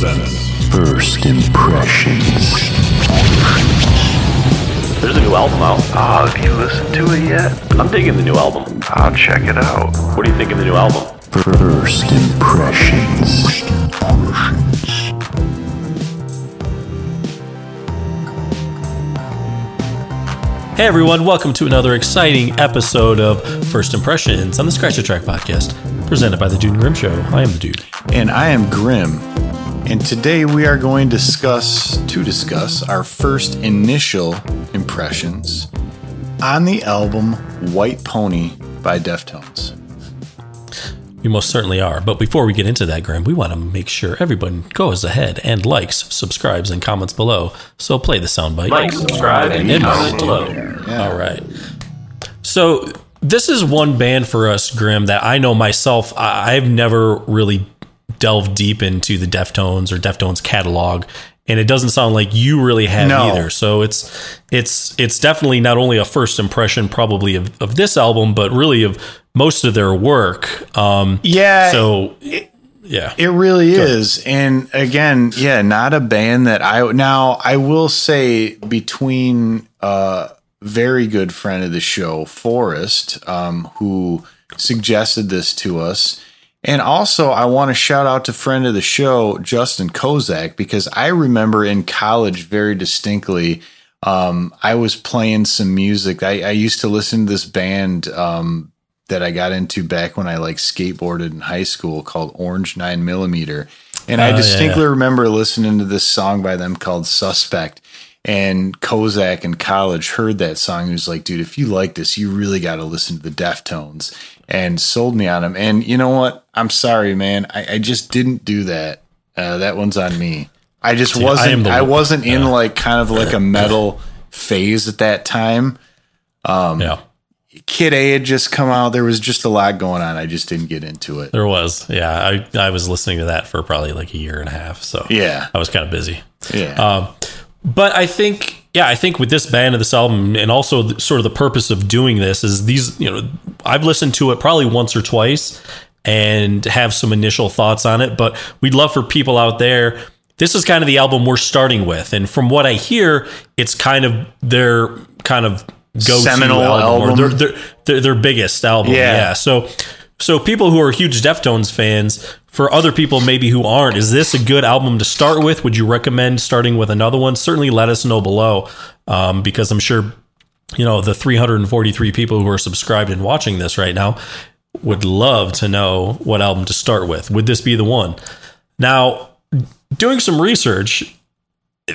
presents First Impressions. There's a new album out. Oh, have you listened to it yet? I'm digging the new album. I'll check it out. What do you think of the new album? First Impressions. Hey everyone, welcome to another exciting episode of First Impressions on the Scratch the Track podcast, presented by the Dude and Grim Show. I am the Dude. and I am Grim. And today we are going to discuss to discuss our first initial impressions on the album White Pony by Deftones. We most certainly are. But before we get into that, Grim, we want to make sure everyone goes ahead and likes, subscribes, and comments below. So play the soundbite. Like, subscribe, and And comment comment below. All right. So this is one band for us, Grim, that I know myself. I- I've never really delved deep into the Deftones or Deftones catalog, and it doesn't sound like you really have No. either. So it's it's it's definitely not only a first impression, probably of, of this album, but really of most of their work. Um, Yeah. so yeah, It really is. And again, yeah, not a band that I now I will say between a very good friend of the show, Forrest, um, who suggested this to us. And also I want to shout out to friend of the show, Justin Kozak, because I remember in college very distinctly um, I was playing some music. I, I used to listen to this band um, that I got into back when I like skateboarded in high school called Orange Nine Millimeter. And I Oh, distinctly yeah. remember listening to this song by them called Suspect. And Kozak in college heard that song. and was like, dude, if you like this, you really got to listen to the Deftones and sold me on them. And you know what? I'm sorry, man. I, I just didn't do that. Uh, that one's on me. I just I am wasn't, the- I, wasn't in like kind of like a metal phase at that time. yeah. Kid A had just come out. There was just a lot going on. I just didn't get into it. There was, yeah. I, I was listening to that for probably like a year and a half. So Yeah. I was kind of busy. Yeah. Um, but I think, yeah, I think with this band and this album, and also the, sort of the purpose of doing this is these, you know, I've listened to it probably once or twice and have some initial thoughts on it. But we'd love for people out there. This is kind of the album we're starting with, and from what I hear, it's kind of their kind of go-to Seminal album, or their, their, their their biggest album. Yeah. yeah. So, so people who are huge Deftones fans, for other people maybe who aren't, is this a good album to start with? Would you recommend starting with another one? Certainly, let us know below, um, because I'm sure you know the 343 people who are subscribed and watching this right now would love to know what album to start with. Would this be the one? Now, doing some research.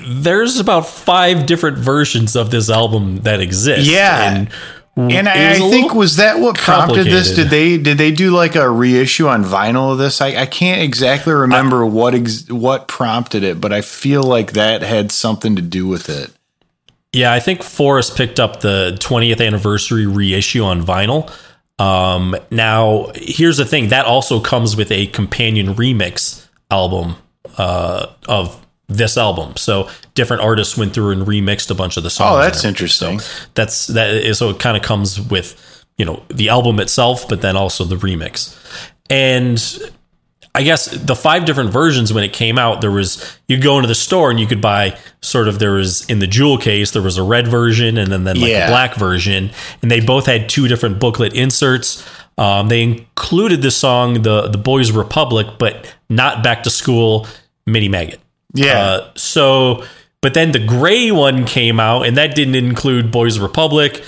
There's about five different versions of this album that exist. Yeah. and, and I, I think was that what prompted this? Did they did they do like a reissue on vinyl of this? I, I can't exactly remember what ex, what prompted it, but I feel like that had something to do with it. Yeah, I think Forrest picked up the 20th anniversary reissue on vinyl. Um, now, here's the thing that also comes with a companion remix album uh, of this album. So different artists went through and remixed a bunch of the songs. Oh, that's interesting. So that's that is so it kind of comes with you know the album itself, but then also the remix. And I guess the five different versions when it came out, there was you go into the store and you could buy sort of there was in the jewel case there was a red version and then then like Yeah. a black version, and they both had two different booklet inserts. Um, they included the song the the Boys Republic, but not Back to School Mini Maggit. Yeah. Uh, so, but then the gray one came out, and that didn't include Boys Republic.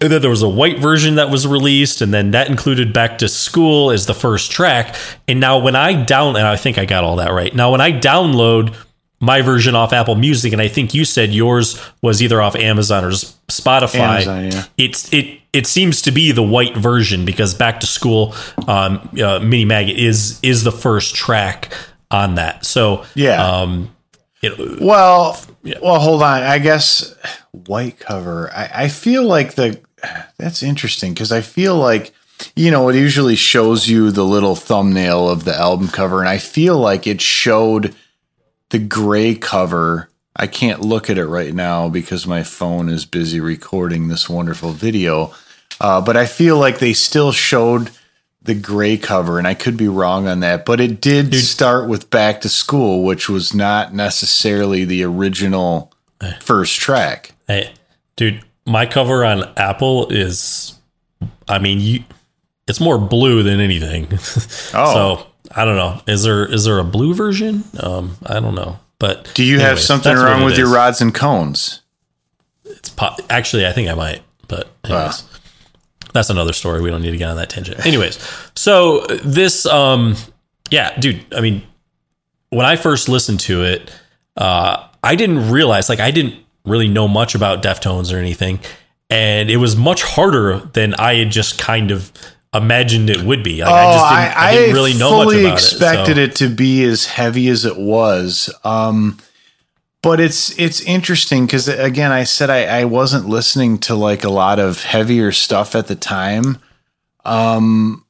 And then there was a white version that was released, and then that included Back to School as the first track. And now, when I down, and I think I got all that right. Now, when I download my version off Apple Music, and I think you said yours was either off Amazon or Spotify. Amazon, yeah. It's it it seems to be the white version because Back to School, um, uh, Mini Maggit is is the first track on that. So Yeah. um, it, Well, well, hold on. I guess white cover. I, I feel like the that's interesting because I feel like you know it usually shows you the little thumbnail of the album cover, and I feel like it showed the gray cover. I can't look at it right now because my phone is busy recording this wonderful video. Uh, but I feel like they still showed the gray cover, and I could be wrong on that, but it did start with "Back to School," which was not necessarily the original eh. first track. Hey, dude, my cover on Apple is, I mean, you, it's more blue than anything. Oh. so I don't know. Is there is there a blue version? Um, I don't know. But Do you have something wrong it with your rods and cones? It's po- actually, I think I might, but ah. anyways, that's another story. We don't need to get on that tangent. Anyways, so this, um, yeah, dude. I mean, when I first listened to it, uh, I didn't realize, like, I didn't really know much about Deftones or anything, and it was much harder than I had just kind of imagined it would be. Like, I just didn't, I, didn't really know much Oh, fully expected it. it to be as heavy as it was. Um, but it's it's interesting because again, I said I, I wasn't listening to like a lot of heavier stuff at the time. Um,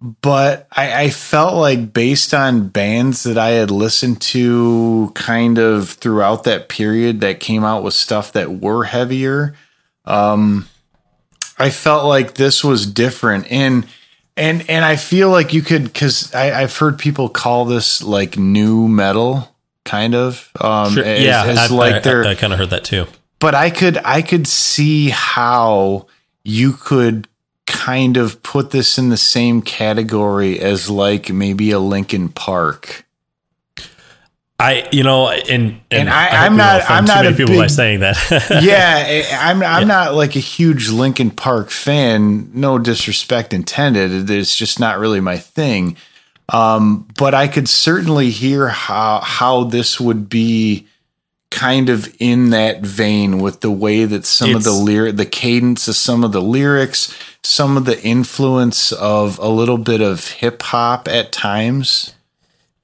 but I, I felt like based on bands that I had listened to kind of throughout that period that came out with stuff that were heavier. Um, I felt like this was different and and and I feel like you could because I've heard people call this like new metal kind of um Sure. as, yeah, as I, like I, they're I, kind of heard that too. but I could I could see how you could kind of put this in the same category as like maybe a Linkin Park. I, you know, and and, And I- I'm don't I'm not a people by big- saying that. yeah, I- I'm I'm not like a huge Linkin Park fan. No disrespect intended. It's just not really my thing. Um, but I could certainly hear how how this would be kind of in that vein with the way that some of the lyric, the cadence of some of the lyrics, some of the influence of a little bit of hip hop at times.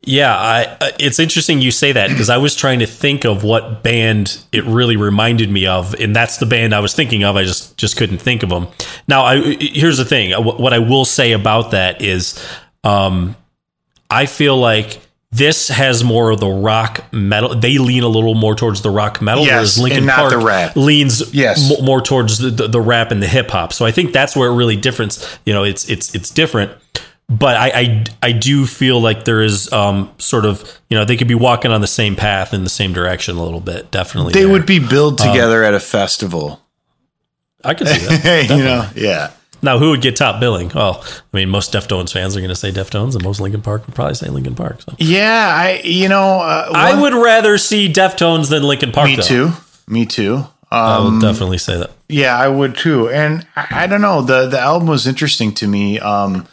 Yeah, I, uh, it's interesting you say that because I was trying to think of what band it really reminded me of, and that's the band I was thinking of. I just just couldn't think of them. Now, I here's the thing: what I will say about that is, um, I feel like this has more of the rock metal. They lean a little more towards the rock metal, Yes, whereas Linkin and not Park the rap. leans Yes. mo- more towards the, the, the rap and the hip hop. So I think that's where it really difference. You know, it's it's it's different. But I, I I do feel like there is um sort of you know they could be walking on the same path in the same direction a little bit. Definitely, They there. would be billed together at a festival. I can see that. you know, yeah. Now, who would get top billing? Well, I mean, most Deftones fans are going to say Deftones, and most Linkin Park would probably say Linkin Park. So Yeah, I you know uh, I would rather see Deftones than Linkin Park. Me though. too. Me too. I Um, will definitely say that. yeah, I would too. And I, I don't know. the The album was interesting to me. Um,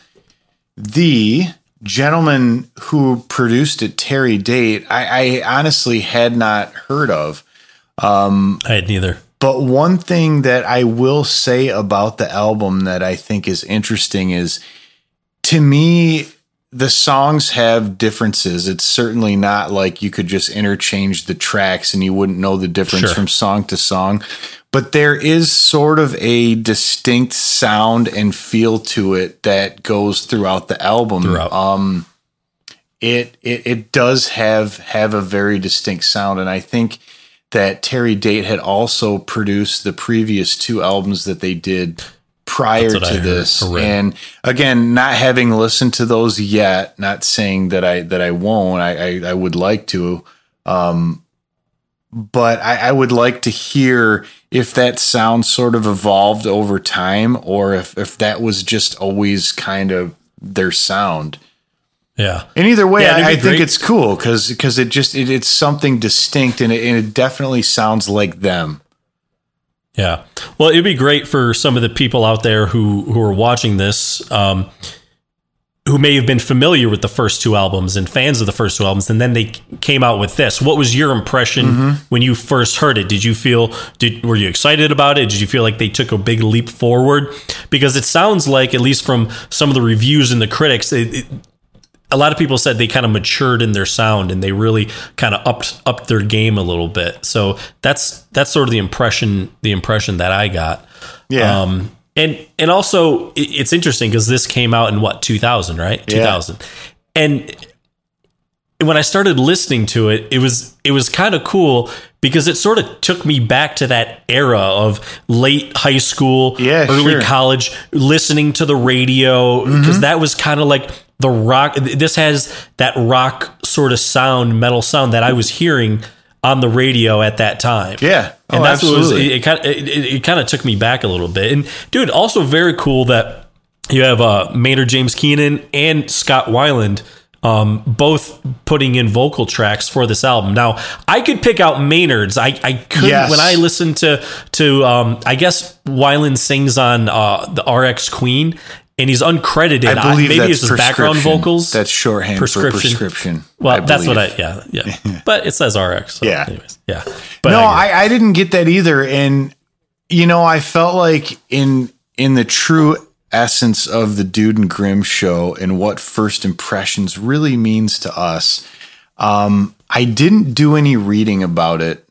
the gentleman who produced it, Terry Date, I, I honestly had not heard of. I had neither. But one thing that I will say about the album that I think is interesting is to me, the songs have differences. It's certainly not like you could just interchange the tracks and you wouldn't know the difference Sure. from song to song. But there is sort of a distinct sound and feel to it that goes throughout the album. Throughout. Um, it, it it does have have a very distinct sound, and I think that Terry Date had also produced the previous two albums that they did prior to I this. And again, not having listened to those yet, not saying that I that I won't. I I, I would like to. Um, but I, I would like to hear if that sound sort of evolved over time or if, if that was just always kind of their sound. Yeah. And either way, Yeah, I, I think it's cool because because it just it, it's something distinct and it, and it definitely sounds like them. Yeah. Well, it'd be great for some of the people out there who who are watching this, um, who may have been familiar with the first two albums and fans of the first two albums, and then they came out with this. What was your impression Mm-hmm. when you first heard it? Did you feel did were you excited about it? Did you feel like they took a big leap forward? Because it sounds like, at least from some of the reviews and the critics, it, it, a lot of people said they kind of matured in their sound and they really kind of upped upped their game a little bit. So that's that's sort of the impression the impression that I got. Yeah. Um, and and also it's interesting because this came out in what 2000, right? Yeah. 2000. And when I started listening to it, it was it was kind of cool because it sort of took me back to that era of late high school, Yeah, early sure. college, listening to the radio Mm-hmm. because that was kind of like the rock. This has that rock sort of sound, metal sound that I was hearing on the radio at that time. Yeah. and Oh, that's what was, it, it kind of it, kind of took me back a little bit. And dude, also very cool that you have uh, Maynard James Keenan and Scott Weiland um, both putting in vocal tracks for this album. Now, I could pick out Maynard's. I, I couldn't Yes. when I listened to to um, I guess Weiland sings on uh, the RX Queen. And he's uncredited. I believe Maybe that's it's his background vocals. That's shorthand Prescription. for prescription. well, I that's what I yeah yeah. but it says RX. So Yeah. Anyways, yeah. But no, I. I, I didn't get that either. And you know, I felt like in in the true essence of the Dude and Grim show and what first impressions really means to us, um, I didn't do any reading about it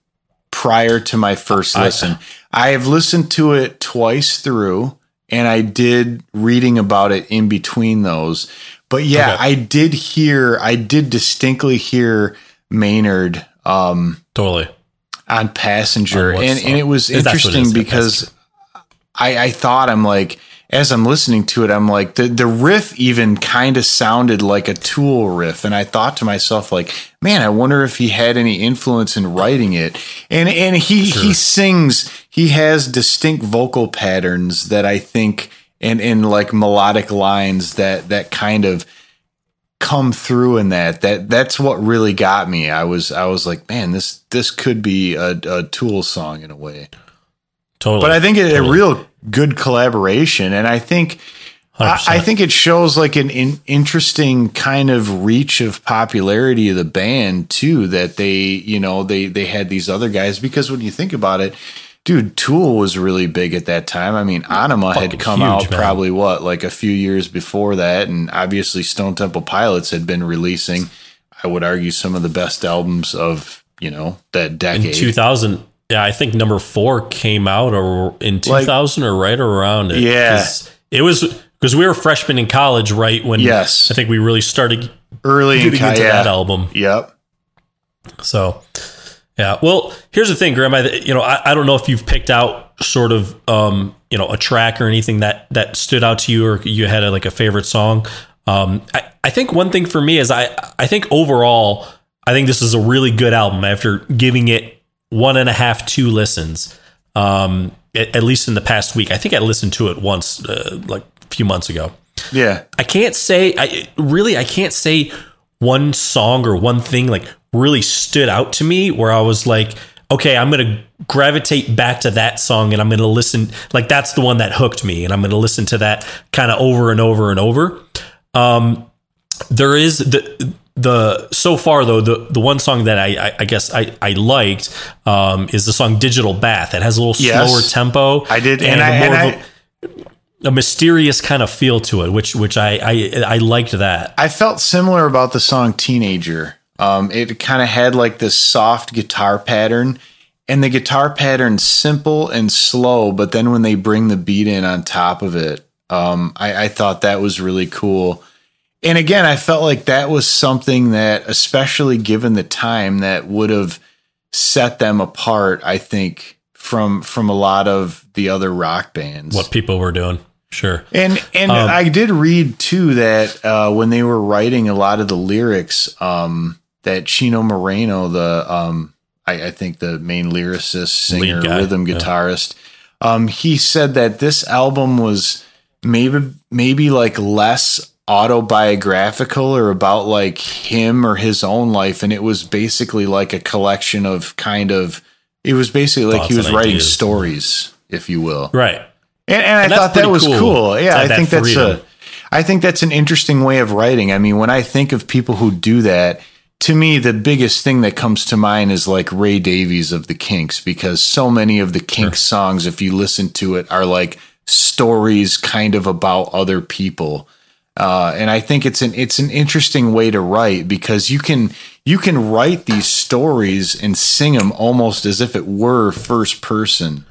prior to my first listen. I have listened to it twice through, and I did reading about it in between those. But yeah, Okay. I did hear, I did distinctly hear Maynard. Um, totally. on Passenger, On and song? and it was Is that what it interesting because I I thought I'm like as I'm listening to it, I'm like the the riff even kind of sounded like a Tool riff, and I thought to myself like, man, I wonder if he had any influence in writing it, and and he he sings, he has distinct vocal patterns that I think. And, and like melodic lines that that kind of come through in that that that's what really got me i was i was like man this this could be a, a tool song in a way Totally. but i think it, a real good collaboration. And i think I, I think it shows like an in, interesting kind of reach of popularity of the band too that they you know they they had these other guys. Because when you think about it dude tool was really big at that time. I mean Ænima had come huge, out man. probably what like a few years before that. And obviously stone temple pilots had been releasing i would argue some of the best albums of you know that in decade. 2000 yeah i think number four came out or in 2000 or right around it. Yeah, it was because we were freshmen in college right when Yes. i think we really started early in getting into yeah. that album. Yep. So yeah. Well here's the thing Grim. I, you know I, I don't know if you've picked out sort of um you know a track or anything that that stood out to you or you had a, like a favorite song. Um I, I think one thing for me is i i think overall i think this is a really good album after giving it one and a half two listens um at, at least in the past week. I think i listened to it once uh, like a few months ago. Yeah. I can't say I really I can't say one song or one thing like really stood out to me where I was like, okay, I'm gonna gravitate back to that song and I'm gonna listen like that's the one that hooked me and I'm gonna listen to that kind of over and over and over. Um, there is the the so far though the the one song that I I, I guess I I liked um, is the song Digital Bath. It has a little Yes. slower tempo. i did and, I, more and of I a, a mysterious kind of feel to it, which which I I, I liked that. I felt similar about the song Teenager. Um, it kind of had like this soft guitar pattern, and the guitar pattern's simple and slow, but then when they bring the beat in on top of it, um, I, I thought that was really cool. And again, I felt like that was something that, especially given the time, that would have set them apart. I think from from a lot of the other rock bands. What people were doing, sure. And and Um, I did read too that uh, when they were writing a lot of the lyrics, um, that Chino Moreno, the um, I, I think the main lyricist, singer, guy, rhythm yeah. guitarist, um, he said that this album was maybe maybe like less autobiographical or about like him or his own life, and it was basically like a collection of kind of. It was basically like Thoughts he was writing ideas. stories, if you will. Right. And, and I And that's thought that was cool. cool. Yeah, I that think that's freedom. a, I think that's an interesting way of writing. I mean, when I think of people who do that, to me, the biggest thing that comes to mind is like Ray Davies of the Kinks, because so many of the Kinks songs, if you listen to it, are like stories kind of about other people. Uh, and I think it's an it's an interesting way to write because you can you can write these stories and sing them almost as if it were first person,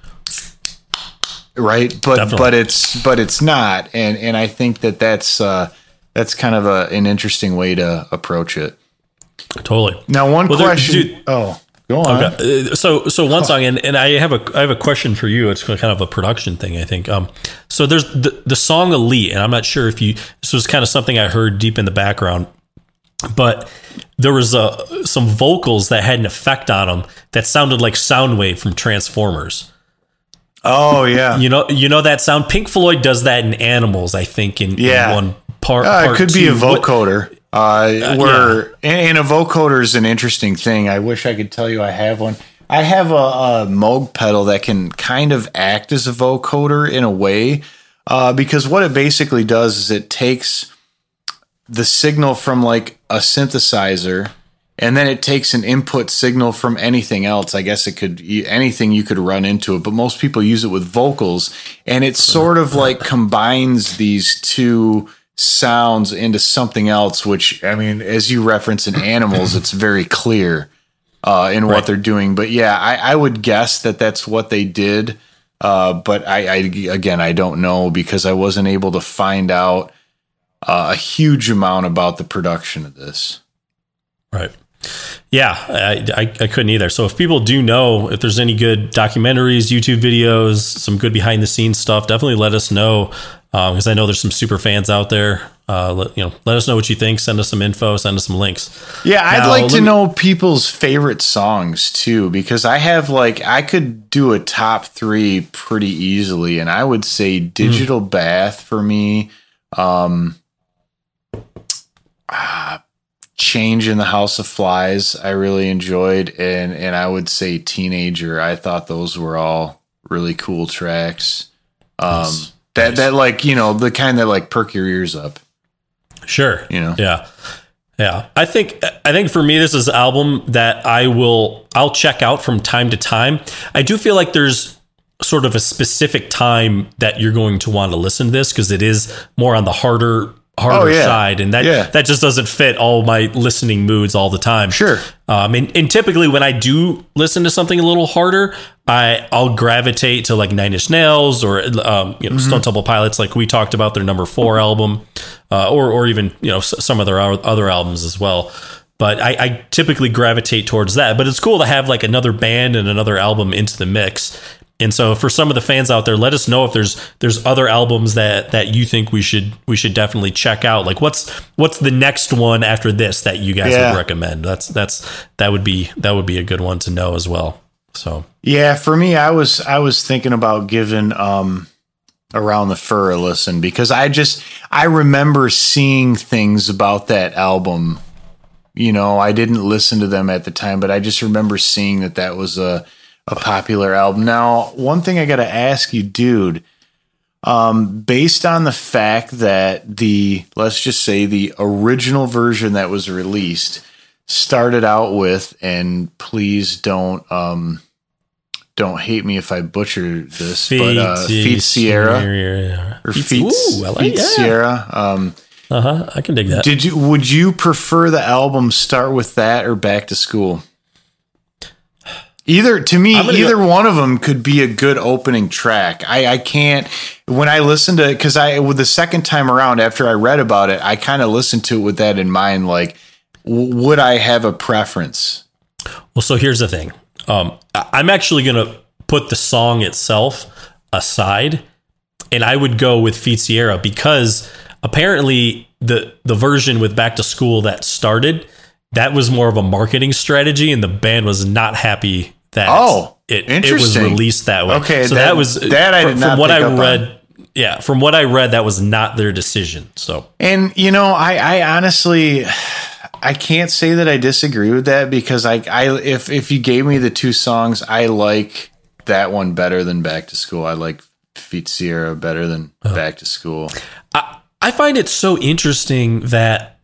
right? But Definitely. but it's but it's not, and and I think that that's uh, that's kind of a, an interesting way to approach it. Totally. Now, one Well, there- question. dude- oh, Go on. Okay. Uh, So so one song, and, and I have a I have a question for you. It's kind of a production thing, I think. Um, so there's the the song "Elite," and I'm not sure if you this was kind of something I heard deep in the background, but there was uh, some vocals that had an effect on them that sounded like Soundwave from Transformers. Oh yeah. You know, you know that sound. Pink Floyd does that in Animals, I think. In, in Yeah. one part, Uh, part it could be a vocoder. Uh, where and, and a vocoder is an interesting thing. I wish I could tell you I have one. I have a, a Moog pedal that can kind of act as a vocoder in a way, uh, because what it basically does is it takes the signal from like a synthesizer, and then it takes an input signal from anything else. I guess it could anything you could run into it, but most people use it with vocals, and it sort of like combines these two sounds into something else. Which I mean, as you reference in animals, it's very clear uh, in what Right. they're doing. But yeah, I, I would guess that that's what they did. Uh, but I, I again, I don't know because I wasn't able to find out uh, a huge amount about the production of this. Right. Yeah, I, I, I couldn't either. So if people do know if there's any good documentaries, YouTube videos, some good behind the scenes stuff, definitely let us know because I know there's some super fans out there. Uh, let, you know, let us know what you think. Send us some info. Send us some links. Yeah, I'd like to me- know people's favorite songs too, because I have like I could do a top three pretty easily, and I would say Digital Bath for me. Um, ah, Change in the House of Flies, I really enjoyed, and and I would say Teenager. I thought those were all really cool tracks. Um, Nice. That that like you know the kind that like perk your ears up. Sure. You know. Yeah. Yeah. I think I think for me this is an album that I will I'll check out from time to time. I do feel like there's sort of a specific time that you're going to want to listen to this because it is more on the harder harder Oh, yeah. side and that Yeah. that just doesn't fit all my listening moods all the time. Sure. Um, and, and typically when I do listen to something a little harder, I I'll gravitate to like Nine Inch Nails or um, Mm-hmm. you know Stone Temple Pilots, like we talked about their number four album, uh, or or even you know some of their other albums as well. But I, I typically gravitate towards that. But it's cool to have like another band and another album into the mix. And so for some of the fans out there, let us know if there's there's other albums that that you think we should we should definitely check out. Like what's what's the next one after this that you guys Yeah. would recommend? That's that's that would be that would be a good one to know as well. So Yeah, for me, I was I was thinking about giving um around the fur a listen because I just I remember seeing things about that album. You know, I didn't listen to them at the time, but I just remember seeing that that was a a popular album. Now, one thing I got to ask you, dude, um, based on the fact that the let's just say the original version that was released started out with, and please don't um, don't hate me if I butcher this, but uh, Feet Sierra or Feet, Feet, ooh, I like, Feet yeah. Sierra. Um, Uh huh. I can dig that. did you would you prefer the album start with that or Back to School? Either to me, either go- one of them could be a good opening track. I, I can't when I listened to it because I with the second time around after I read about it, I kind of listened to it with that in mind. Like, w- would I have a preference? Well, so here's the thing. Um, I- I'm actually going to put the song itself aside, and I would go with Feet Sierra because apparently the the version with Back to School that started that was more of a marketing strategy, and the band was not happy that Oh, it, it was released that way. Okay, so that- that, was that I from, from what I up on. read. Yeah, from what I read, that was not their decision. So And you know, I, I honestly, I can't say that I disagree with that because I, I, if if you gave me the two songs, I like that one better than Back to School. I like Feet Sierra better than Back to School. I, I find it so interesting that,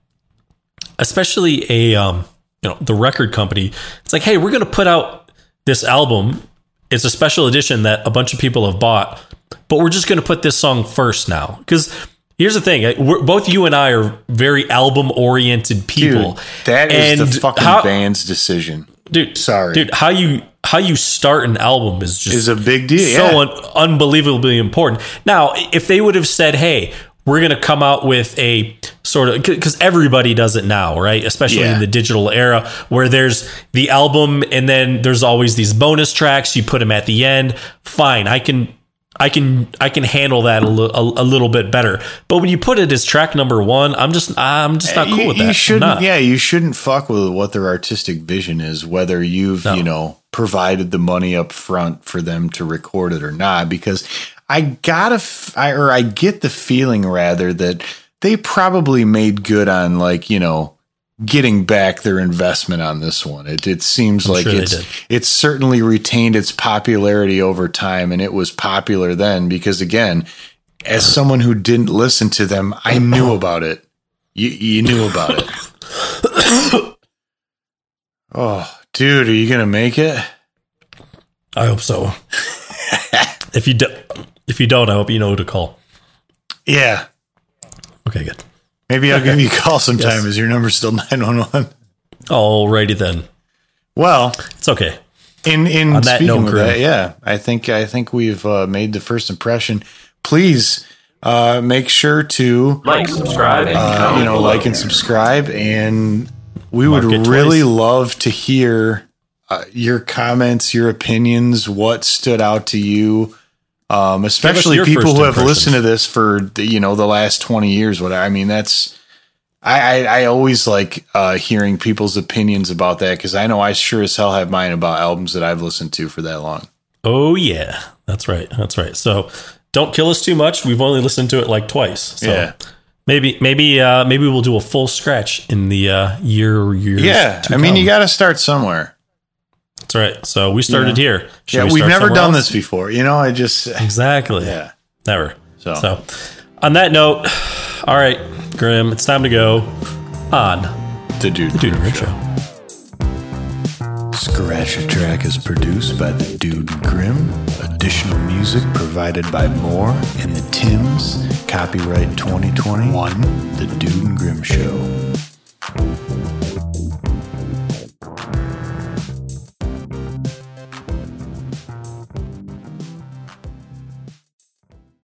especially a um, you know the record company, it's like, hey, we're going to put out this album. It's a special edition that a bunch of people have bought, but we're just going to put this song first now because. Here's the thing: both you and I are very album-oriented people. Dude, that is the fucking how- band's decision. dude. Sorry. dude. How you how you start an album is just Is a big deal. so yeah. un- unbelievably important. Now, if they would have said, "Hey, we're going to come out with a sort of because everybody does it now, right? Especially Yeah. in the digital era where there's the album and then there's always these bonus tracks. You put them at the end. Fine, I can. I can I can handle that a, li- a, a little bit better, but when you put it as track number one, I'm just I'm just not eh, cool you, with that. you shouldn't. Yeah, you shouldn't fuck with what their artistic vision is, whether you've No. you know provided the money up front for them to record it or not. Because I gotta, f- I, or I get the feeling rather that they probably made good on like you know getting back their investment on this one. It it seems like sure it's it's certainly retained its popularity over time, and it was popular then because again. As uh-huh. someone who didn't listen to them, I knew uh-huh. about it. You you knew about it. oh, dude, are you gonna make it? I hope so. If you do, if you don't, I hope you know who to call. Yeah. Okay, good. Maybe I'll give you a call sometime. Yes. Is your number still nine one one? Alrighty then. Well, It's okay. in in On that speaking note, of Grim. that, yeah, I think I think we've uh, made the first impression. Please uh, make sure to Like, subscribe, and uh, comment you know below. like and subscribe, and we Mark would really twice. love to hear uh, your comments, your opinions, what stood out to you. Um, especially people who have listened to this for the, you know the last twenty years. What I mean, that's I, I, I always like uh, hearing people's opinions about that because I know I sure as hell have mine about albums that I've listened to for that long. Oh yeah, that's right. That's right. So don't kill us too much. We've only listened to it like twice. So Yeah. maybe maybe uh, maybe we'll do a full scratch in the uh, year years. Yeah, I mean, come. you got to start somewhere. That's right. So we started here. Should yeah, we we've never done else? this before. You know, I just Exactly. yeah. Never. So. So. on that note, all right, Grim, it's time to go on The dude, the Dude and Rip Show. Scratch a Track is produced by the Dude Grim. Additional music provided by Moore and the Tims. Copyright 2021. The Dude and Grim Show.